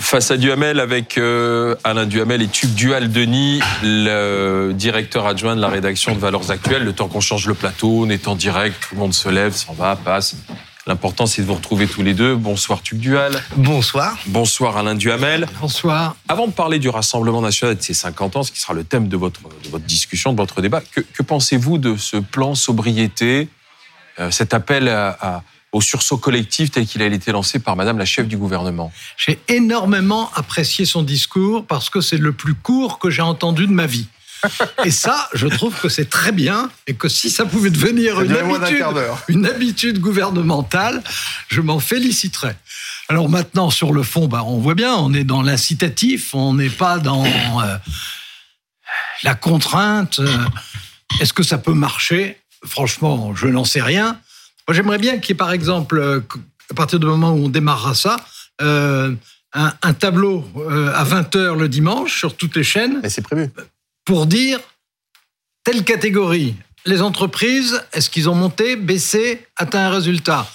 Face à Duhamel avec euh, Alain Duhamel et Tube Dual Denis, le directeur adjoint de la rédaction de Valeurs Actuelles. Le temps qu'on change le plateau, on est en direct, tout le monde se lève, s'en va, passe. L'important, c'est de vous retrouver tous les deux. Bonsoir Tube Dual. Bonsoir. Bonsoir Alain Duhamel. Bonsoir. Avant de parler du Rassemblement national et de ses 50 ans, ce qui sera le thème de votre, de votre discussion, de votre débat, que, que pensez-vous de ce plan sobriété, euh, cet appel à, à, au sursaut collectif tel qu'il a été lancé par Madame la chef du gouvernement? J'ai énormément apprécié son discours parce que c'est le plus court que j'ai entendu de ma vie. Et ça, je trouve que c'est très bien et que si ça pouvait devenir une habitude, une habitude, gouvernementale, je m'en féliciterais. Alors maintenant, sur le fond, bah, on voit bien, on est dans l'incitatif, on n'est pas dans euh, la contrainte. Est-ce que ça peut marcher? Franchement, je n'en sais rien. Moi, j'aimerais bien qu'il y ait, par exemple, euh, à partir du moment où on démarrera ça, euh, un, un, tableau euh, à 20h le dimanche sur toutes les chaînes. Et c'est prévu pour dire telle catégorie. Les entreprises, est-ce qu'ils ont monté, baissé, atteint un résultat?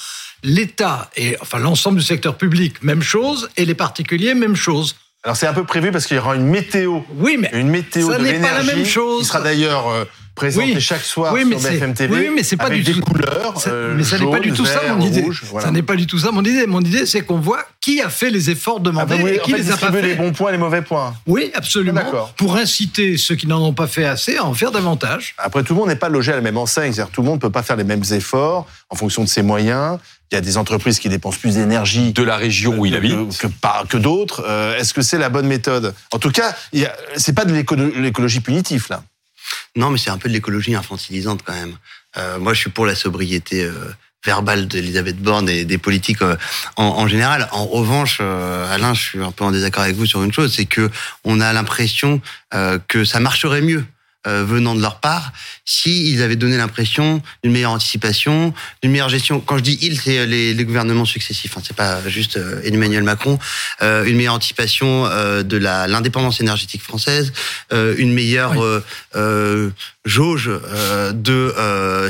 L'État et enfin l'ensemble du secteur public, même chose, et les particuliers, même chose. Alors c'est un peu prévu parce qu'il y aura une météo. Oui, mais une météo ça de n'est pas la même chose. Qui sera d'ailleurs euh, présentée Oui. chaque soir Oui, mais sur BFM TV. oui, mais c'est pas avec du des tout- couleurs. Ça- euh, mais ça n'est pas du tout ça vert, mon idée. rouge, voilà. Ça n'est pas du tout ça mon idée. Mon idée, c'est qu'on voit qui a fait les efforts Ah demandés bah oui, et en qui fait, les a pas fait. les bons points et les mauvais points. Oui, absolument. D'accord. Pour inciter ceux qui n'en ont pas fait assez à en faire davantage. Après, tout le monde n'est pas logé à la même enseigne. C'est-à-dire, tout le monde ne peut pas faire les mêmes efforts en fonction de ses moyens. Il y a des entreprises qui dépensent plus d'énergie de la région où il que- habite. que, d'autres. Euh, Est-ce que c'est la bonne méthode? En tout cas, c'est pas de l'écolo- l'écologie punitive là. Non, mais c'est un peu de l'écologie infantilisante quand même. Euh, moi, je suis pour la sobriété euh, verbale d'Elisabeth Borne et des politiques euh, en, en général. En revanche, euh, Alain, je suis un peu en désaccord avec vous sur une chose, c'est que on a l'impression euh, que ça marcherait mieux euh, venant de leur part si ils avaient donné l'impression d'une meilleure anticipation, d'une meilleure gestion. Quand je dis ils, c'est les, les gouvernements successifs. Hein, c'est pas juste euh, Emmanuel Macron. Euh, une meilleure anticipation euh, de la l'indépendance énergétique française, euh, une meilleure Oui. euh, euh, jauge euh, de euh,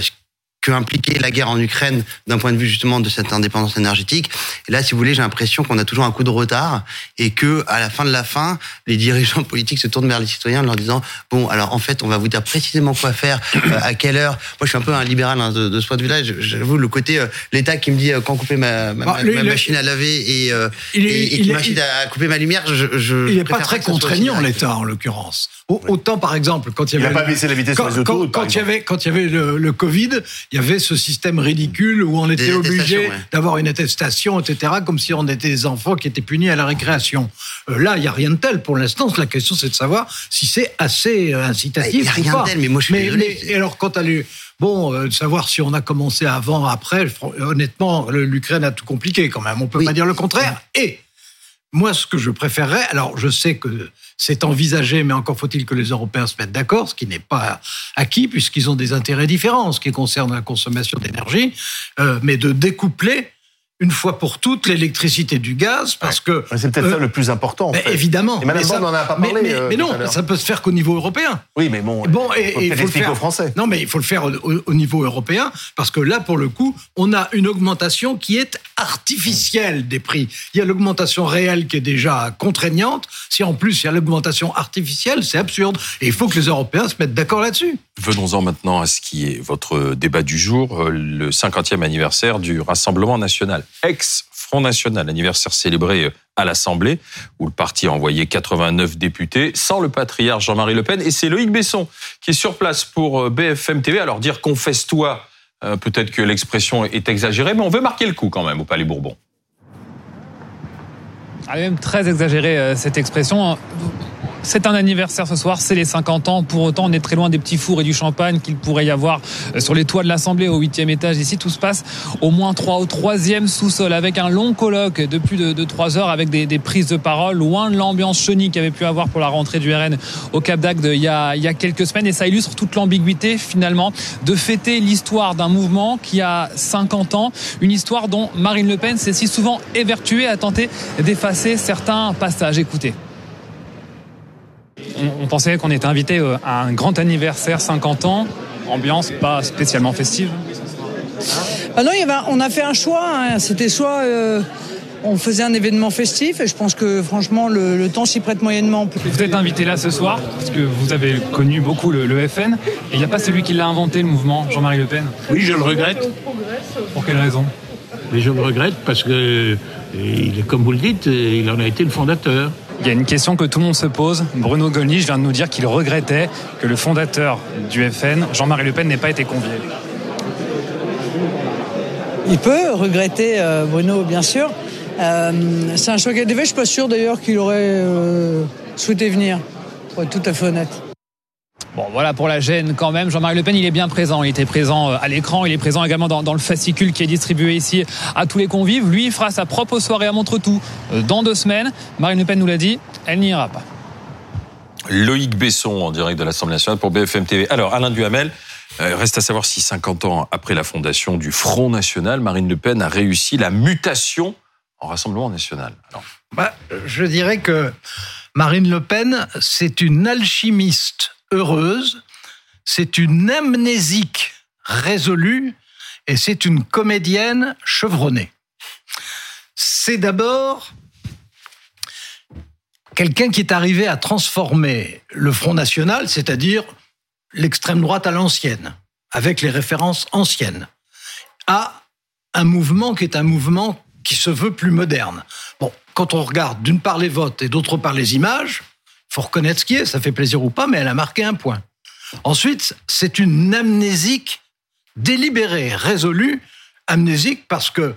que impliquait la guerre en Ukraine d'un point de vue justement de cette indépendance énergétique. Et là, si vous voulez, j'ai l'impression qu'on a toujours un coup de retard et que à la fin de la fin, les dirigeants politiques se tournent vers les citoyens en leur disant bon, alors en fait, on va vous dire précisément quoi faire, euh, à quelle heure. Moi, je suis un peu un libéral hein, de, de ce point de vue-là. Je- J'avoue le côté euh, l'État qui me dit euh, quand couper ma, ma, Bah, ma- lui, ma il est- machine à laver et, euh, Il est- et, et il qui m'incite à couper ma lumière, je, je Il n'est pas très contraignant, l'État, en l'occurrence. Au- Autant, par exemple, quand il y Il avait. n'a pas baissé la vitesse quand, sur les quand- autoroutes. par quand il y avait, quand il y avait le, le Covid, il y avait ce système ridicule où on était Des obligé ouais. d'avoir une attestation, etc., comme si on était des enfants qui étaient punis à la récréation. Euh, là, il n'y a rien de tel pour l'instant. La question, c'est de savoir si c'est assez euh, incitatif. Il y a rien pas. de tel, mais moi, je suis mais, désolé. mais- et alors, quant à lui. Bon, euh, savoir si on a commencé avant, après, honnêtement, l'Ukraine a tout compliqué quand même. On peut Oui. pas dire le contraire. Et moi, ce que je préférerais, alors je sais que c'est envisagé, mais encore faut-il que les Européens se mettent d'accord, ce qui n'est pas acquis puisqu'ils ont des intérêts différents en ce qui concerne la consommation d'énergie, euh, mais de découpler une fois pour toutes l'électricité du gaz, parce que Ouais, C'est peut-être Euh, ça le plus important. en fait. évidemment. Et mais ça- Borne n'en a pas parlé. Mais, euh, mais non, ça peut se faire qu'au niveau européen. Oui, mais bon. Bon, et, faut et le faire aux Français. Non, mais il faut le faire au, au- au niveau européen parce que là, pour le coup, on a une augmentation qui est artificielle des prix. Il y a l'augmentation réelle qui est déjà contraignante. Si en plus il y a l'augmentation artificielle, c'est absurde. Et il faut que les Européens se mettent d'accord là-dessus. Venons-en maintenant à ce qui est votre débat du jour, euh, le 50e anniversaire du Rassemblement national, ex-Front national, anniversaire célébré euh, à l'Assemblée, où le parti a envoyé 89 députés, sans le patriarche Jean-Marie Le Pen, et c'est Loïc Besson qui est sur place pour euh, BFM TV. Alors dire confesse-toi, euh, peut-être que l'expression est exagérée, mais on veut marquer le coup quand même au Palais Bourbon. Elle est même très exagérée, cette expression. C'est un anniversaire ce soir, c'est les 50 ans. Pour autant, on est très loin des petits fours et du champagne qu'il pourrait y avoir euh, sur les toits de l'Assemblée au huitième étage. Ici, tout se passe au moins trois au troisième sous-sol avec un long colloque de plus de, trois heures avec des, prises de parole, loin de l'ambiance chenille qu'il avait pu avoir pour la rentrée du RN au Cap d'Agde il y a quelques semaines. Et ça illustre toute l'ambiguïté, finalement, de fêter l'histoire d'un mouvement qui a 50 ans, une histoire dont Marine Le Pen s'est si souvent évertuée à tenter d'effacer certains passages. Écoutez. On, on pensait qu'on était invité euh, à un grand anniversaire 50 ans, ambiance pas spécialement festive. ah Non, il y avait, on a fait un choix. Hein. C'était soit euh, on faisait un événement festif et je pense que franchement le, temps s'y prête moyennement. Vous êtes invité là ce soir parce que vous avez connu beaucoup le, FN et il n'y a pas celui qui l'a inventé le mouvement, Jean-Marie Le Pen? Oui, je le regrette. Pour quelle raison? Mais je le regrette parce que, comme vous le dites, il en a été le fondateur. Il y a une question que tout le monde se pose. Bruno Gollnisch vient de nous dire qu'il regrettait que le fondateur du FN, Jean-Marie Le Pen, n'ait pas été convié. Il peut regretter euh, Bruno, bien sûr. Euh, c'est un été fait. Je suis pas sûr d'ailleurs qu'il aurait euh, souhaité venir, pour être tout à fait honnête. Bon, voilà pour la gêne quand même. Jean-Marie Le Pen, il est bien présent. Il était présent euh, à l'écran, il est présent également dans, le fascicule qui est distribué ici à tous les convives. Lui, il fera sa propre soirée à Montretout dans deux semaines. Marine Le Pen nous l'a dit, elle n'y ira pas. Loïc Besson en direct de l'Assemblée nationale pour BFM TV. Alors, Alain Duhamel, reste à savoir si 50 ans après la fondation du Front National, Marine Le Pen a réussi la mutation en Rassemblement national bah, Je dirais que Marine Le Pen, c'est une alchimiste heureuse, c'est une amnésique résolue et c'est une comédienne chevronnée. C'est d'abord quelqu'un qui est arrivé à transformer le Front National, c'est-à-dire l'extrême droite à l'ancienne, avec les références anciennes, à un mouvement qui est un mouvement qui se veut plus moderne. Bon, quand on regarde d'une part les votes et d'autre part les images, faut reconnaître ce qui est, ça fait plaisir ou pas, mais elle a marqué un point. Ensuite, c'est une amnésique délibérée, résolue, amnésique parce que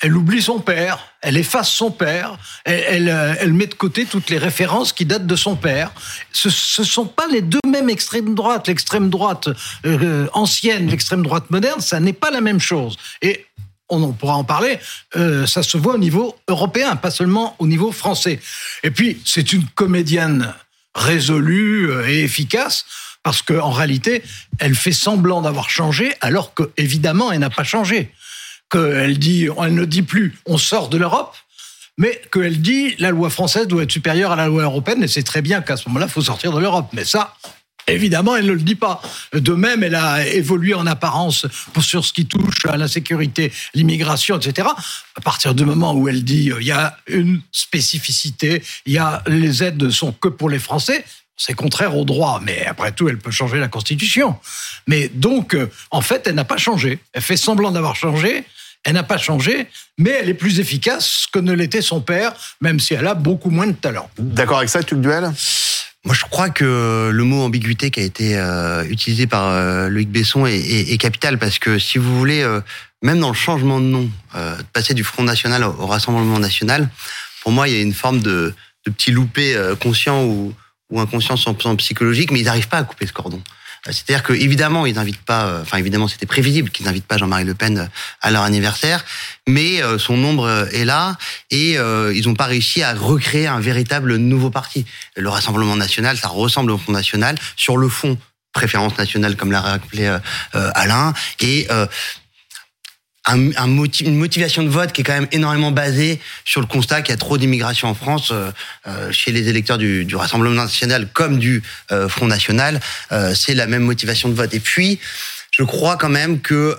elle oublie son père, elle efface son père, elle, elle, met de côté toutes les références qui datent de son père. Ce ne sont pas les deux mêmes extrêmes droites. L'extrême droite euh, ancienne, l'extrême droite moderne, ça n'est pas la même chose. Et on pourra en parler, euh, ça se voit au niveau européen, pas seulement au niveau français. Et puis, c'est une comédienne résolue euh, et efficace parce qu'en réalité, elle fait semblant d'avoir changé alors que évidemment, elle n'a pas changé. Qu'elle dit, elle ne dit plus, on sort de l'Europe, mais qu'elle dit la loi française doit être supérieure à la loi européenne, et c'est très bien qu'à ce moment-là, il faut sortir de l'Europe. Mais ça, Évidemment, elle ne le dit pas. De même, elle a évolué en apparence sur ce qui touche à la sécurité, l'immigration, etc. À partir du moment où elle dit euh, il y a une spécificité, il y a les aides ne sont que pour les Français, c'est contraire au droit, mais après tout, elle peut changer la Constitution. Mais donc, euh, en fait, elle n'a pas changé. Elle fait semblant d'avoir changé. Elle n'a pas changé, mais elle est plus efficace que ne l'était son père, même si elle a beaucoup moins de talent. D'accord avec ça, tu le duel? Moi, je crois que le mot ambiguïté qui a été euh, utilisé par euh, Loïc Besson est, est, capital parce que si vous voulez, euh, même dans le changement de nom, de passer du Front National au, Rassemblement National, pour moi, il y a une forme de, de petit loupé conscient ou, ou inconscient sans psychologique, mais ils n'arrivent pas à couper ce cordon. C'est-à-dire que évidemment, ils n'invitent pas, euh, enfin évidemment, c'était prévisible qu'ils n'invitent pas Jean-Marie Le Pen euh, à leur anniversaire, mais euh, son nombre est là et ils n'ont pas réussi à recréer un véritable nouveau parti. Le Rassemblement national, ça ressemble au Front national sur le fond préférence nationale, comme l'a rappelé Alain, et un, une motivation de vote qui est quand même énormément basée sur le constat qu'il y a trop d'immigration en France euh, euh, chez les électeurs du, du, Rassemblement national comme du euh, Front national. c'est la même motivation de vote. Et puis, je crois quand même que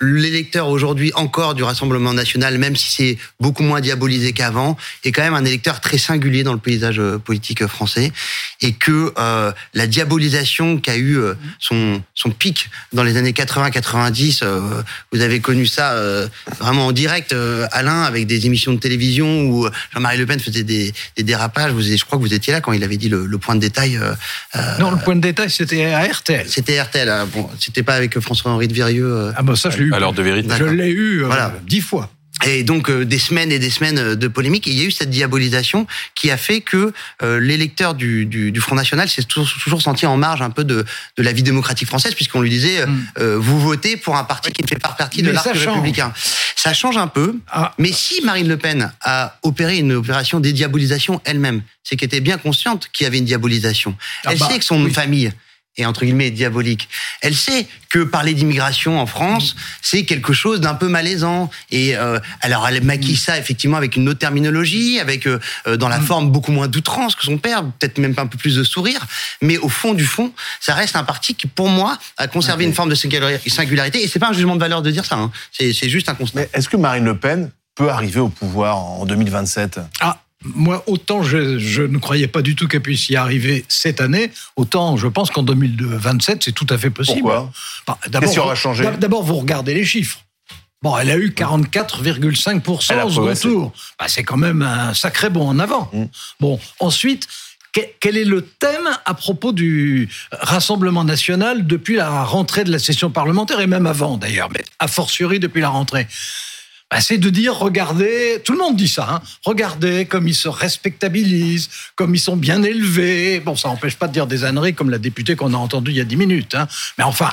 l'électeur aujourd'hui encore du Rassemblement national, même si c'est beaucoup moins diabolisé qu'avant, est quand même un électeur très singulier dans le paysage euh, politique euh, français, et que euh, la diabolisation qui a eu son, son pic dans les années 80-90, vous avez connu ça vraiment en direct, Alain, avec des émissions de télévision où Jean-Marie Le Pen faisait des, des, dérapages. Vous, je crois que vous étiez là quand il avait dit le, le point de détail. non, le point de détail, c'était à RTL. C'était RTL. Hein. Bon, c'était pas avec François-Henri de Virieux. ah bah ça, je l'ai eu. Alors de vérité. Je l'ai eu euh, dix fois. Et donc euh, des semaines et des semaines euh, de polémiques. il y a eu cette diabolisation qui a fait que l'électeur du, du, Front National s'est toujours, toujours, senti en marge un peu de, de la vie démocratique française, puisqu'on lui disait mm. vous votez pour un parti qui ne fait pas partie de l'arc républicain. Ça change un peu. Ah. Mais si Marine Le Pen a opéré une opération dédiabolisation elle-même, c'est qu'elle était bien consciente qu'il y avait une diabolisation. Ah Elle bah, sait que son famille et entre guillemets diabolique. Elle sait que parler d'immigration en France, c'est quelque chose d'un peu malaisant. Et euh, alors elle maquille ça effectivement avec une autre terminologie, avec euh, euh, dans la mm. forme beaucoup moins d'outrance que son père, peut-être même un peu plus de sourire. Mais au fond du fond, ça reste un parti qui, pour moi, a conservé une forme de singularité. Et c'est pas un jugement de valeur de dire ça. Hein. C'est juste un constat. Est-ce que Marine Le Pen peut arriver au pouvoir en 2027 Ah, moi, autant je, ne croyais pas du tout qu'elle puisse y arriver cette année, autant je pense qu'en 2027, c'est tout à fait possible. Pourquoi bah, changé D'abord, vous regardez les chiffres. Bon, elle a eu 44,5% au second tour. Bah, c'est quand même un sacré bond en avant. Mm. Bon, ensuite, quel est le thème à propos du Rassemblement national depuis la rentrée de la session parlementaire et même avant d'ailleurs, mais a fortiori depuis la rentrée? Bah, c'est de dire, regardez, tout le monde dit ça, hein, regardez comme ils se respectabilisent, comme ils sont bien élevés. Bon, ça n'empêche pas de dire des ânneries comme la députée qu'on a entendue il y a dix minutes. Hein. Mais enfin,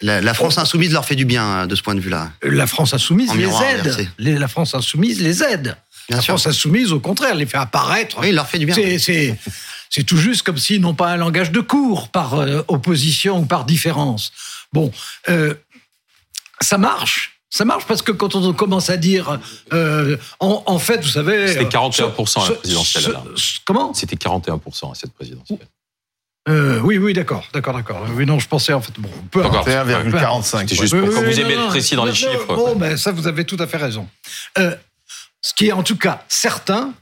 la, France insoumise leur fait du bien hein, de ce point de vue-là. La France insoumise les aide. la France insoumise les aide. la France insoumise, au contraire, les fait apparaître. Oui, il leur fait du bien. C'est tout juste comme s'ils n'ont pas un langage de cours par euh, opposition ou par différence. Bon, euh, ça marche. Ça marche parce que quand on commence à dire, euh, en, fait, vous savez... C'était 41% à la présidentielle. comment? C'était 41% à cette présidentielle. Euh, oui, oui, d'accord, d'accord, d'accord. Oui, non, je pensais en fait, bon, peu 41,45. C'est juste pour que vous aimez être précis dans les chiffres. Bon, ben ça, vous avez tout à fait raison. Euh, ce qui est en tout cas certain,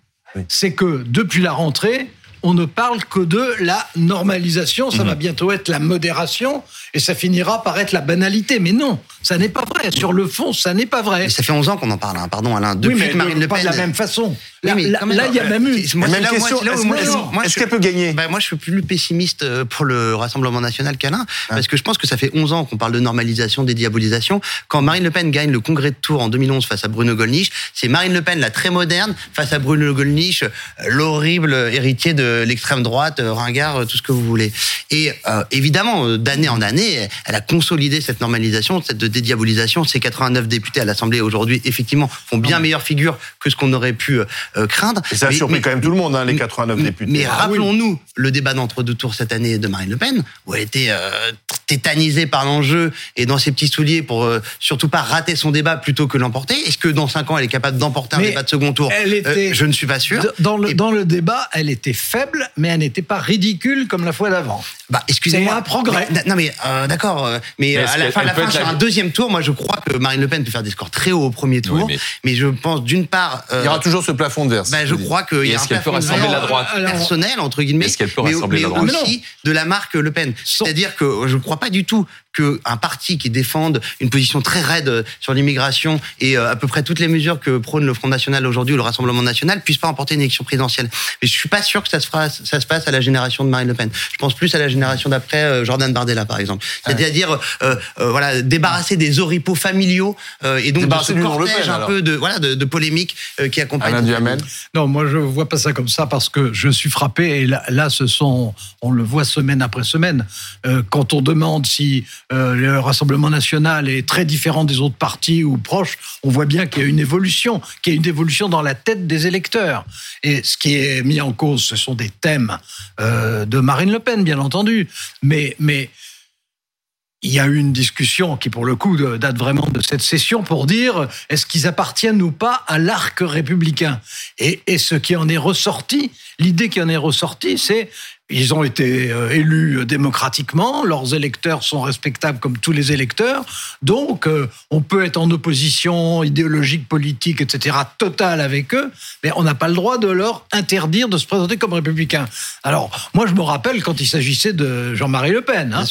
c'est que depuis la rentrée, on ne parle que de la normalisation, ça va mhm. bientôt être la modération, et ça finira par être la banalité. Mais non, ça n'est pas vrai. Sur le fond, ça n'est pas vrai. ça fait 11 ans qu'on en parle, hein. pardon Alain. Depuis oui, mais Marine Le Pen. Pas de la même façon. Là, il y a même eu. Moi, même question. Est-ce qu'elle peut gagner bah, Moi, je suis plus pessimiste euh, pour le Rassemblement national qu'Alain, parce que je pense que ça fait 11 ans qu'on parle de normalisation, dédiabolisation. Quand Marine Le Pen gagne le congrès de Tours en 2011 face à Bruno Gollnisch, c'est Marine Le Pen, la très moderne, face à Bruno Gollnisch, euh, l'horrible héritier de l'extrême droite, euh, ringard, tout ce que vous voulez. Et évidemment, d'année en année, elle a consolidé cette normalisation, cette dédiabolisation. Ces 89 députés à l'Assemblée aujourd'hui, effectivement, font bien meilleure figure que ce qu'on aurait pu euh, craindre. Et ça a surpris quand même tout le monde, hein, les 89 députés. Mais ah rappelons-nous le débat d'entre-deux tours cette année de Marine Le Pen, où elle était euh, tétanisée par l'enjeu et dans ses petits souliers pour euh, surtout pas rater son débat plutôt que l'emporter. Est-ce que dans cinq ans, elle est capable d'emporter un débat de second tour? elle était, Je ne suis pas sûr. Dans le, dans le débat, elle était faible, mais elle n'était pas ridicule comme la fois d'avant. Bah, excusez-moi. C'est un progrès. non, mais d'accord. Mais, à la fin, la fin sur un deuxième tour, moi, je crois que Marine Le Pen peut faire des scores très hauts au premier tour. mais... je pense d'une part. Il y aura toujours ce plafond de verre. Ben, je crois qu'il y a un qu'elle peut rassembler la droite? personnel entre guillemets, est-ce qu'elle peut rassembler mais, la droite? Aussi de la marque Le Pen. C'est-à-dire que je ne pas du tout qu'un parti qui défende une position très raide sur l'immigration et euh, à peu près toutes les mesures que prône le Front National aujourd'hui ou le Rassemblement National puisse pas emporter une élection présidentielle. Mais je suis pas sûr que ça se, fera, ça se passe à la génération de Marine Le Pen. Je pense plus à la génération d'après euh, Jordan Bardella, par exemple. C'est-à-dire, euh, voilà, débarrasser des oripeaux familiaux et donc de ce cortège un peu de, voilà, de, de polémique qui accompagne. Non, moi je vois pas ça comme ça parce que je suis frappé et là, là ce sont, on le voit semaine après semaine, quand on demande si euh, le Rassemblement national est très différent des autres partis ou proches, on voit bien qu'il y a une évolution, qu'il y a une évolution dans la tête des électeurs. Et ce qui est mis en cause, ce sont des thèmes euh, de Marine Le Pen, bien entendu, mais mais il y a eu une discussion qui, pour le coup, date vraiment de cette session pour dire est-ce qu'ils appartiennent ou pas à l'arc républicain? Et, et, ce qui en est ressorti, l'idée qui en est ressortie, c'est ils ont été euh, élus démocratiquement, leurs électeurs sont respectables comme tous les électeurs, donc euh, on peut être en opposition idéologique, politique, etc., totale avec eux, mais on n'a pas le droit de leur interdire de se présenter comme républicains. Alors, moi je me rappelle quand il s'agissait de Jean-Marie Le Pen. Hein,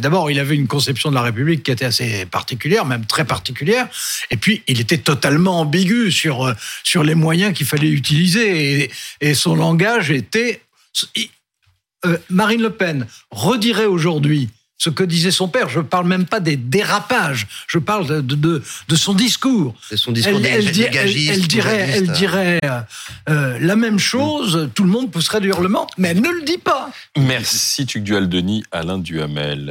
D'abord, il avait une conception de la République qui était assez particulière, même très particulière, et puis il était totalement ambigu sur, euh, sur les moyens qu'il fallait utiliser, et, et son langage était euh, Marine Le Pen redirait aujourd'hui ce que disait son père. Je ne parle même pas des dérapages. Je parle de, de, de son discours. son discours elle, elle, elle, dirait, elle dirait euh, euh, la même chose. Tout le monde pousserait du hurlement, mais elle ne le dit pas. Merci Tuc Dual Denis, Alain Duhamel.